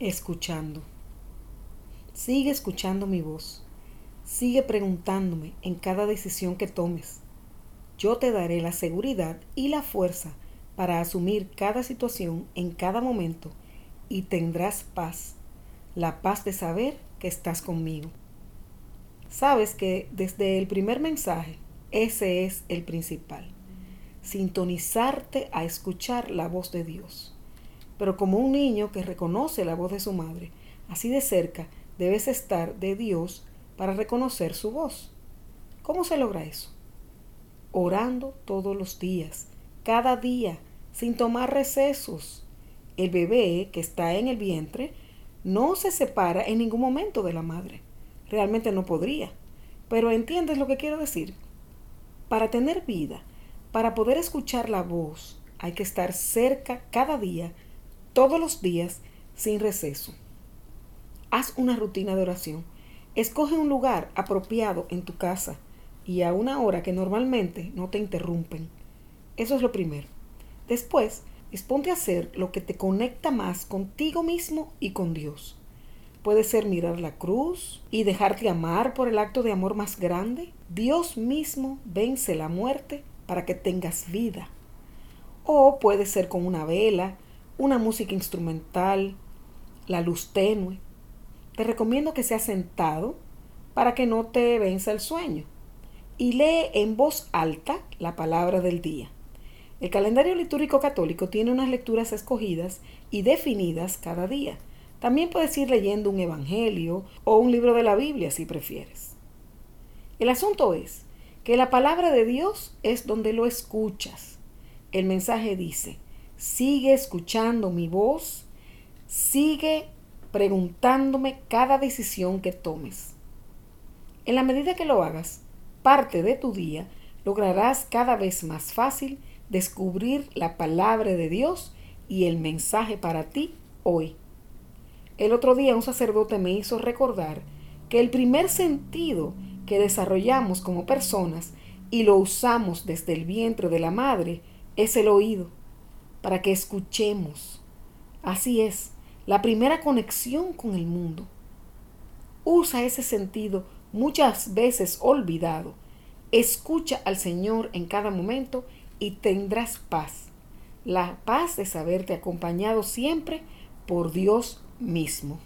escuchando. Sigue escuchando mi voz. Sigue preguntándome en cada decisión que tomes. Yo te daré la seguridad y la fuerza para asumir cada situación en cada momento y tendrás paz, la paz de saber que estás conmigo. Sabes que desde el primer mensaje, ese es el principal, sintonizarte a escuchar la voz de Dios. Pero como un niño que reconoce la voz de su madre, así de cerca debes estar de Dios para reconocer su voz. ¿Cómo se logra eso? Orando todos los días, cada día, sin tomar recesos. El bebé que está en el vientre no se separa en ningún momento de la madre. Realmente no podría. Pero ¿entiendes lo que quiero decir? Para tener vida, para poder escuchar la voz, hay que estar cerca cada día todos los días sin receso. Haz una rutina de oración. Escoge un lugar apropiado en tu casa y a una hora que normalmente no te interrumpen. Eso es lo primero. Después, disponte a hacer lo que te conecta más contigo mismo y con Dios. Puede ser mirar la cruz y dejarte amar por el acto de amor más grande. Dios mismo vence la muerte para que tengas vida. O puede ser con una vela, una música instrumental, la luz tenue. Te recomiendo que seas sentado para que no te venza el sueño y lee en voz alta la palabra del día. El calendario litúrgico católico tiene unas lecturas escogidas y definidas cada día. También puedes ir leyendo un evangelio o un libro de la Biblia si prefieres. El asunto es que la palabra de Dios es donde lo escuchas. El mensaje dice, sigue escuchando mi voz, sigue preguntándome cada decisión que tomes. En la medida que lo hagas, parte de tu día, lograrás cada vez más fácil descubrir la palabra de Dios y el mensaje para ti hoy. El otro día un sacerdote me hizo recordar que el primer sentido que desarrollamos como personas y lo usamos desde el vientre de la madre es el oído para que escuchemos. Así es, la primera conexión con el mundo. Usa ese sentido muchas veces olvidado. Escucha al Señor en cada momento y tendrás paz. La paz de saberte acompañado siempre por Dios mismo.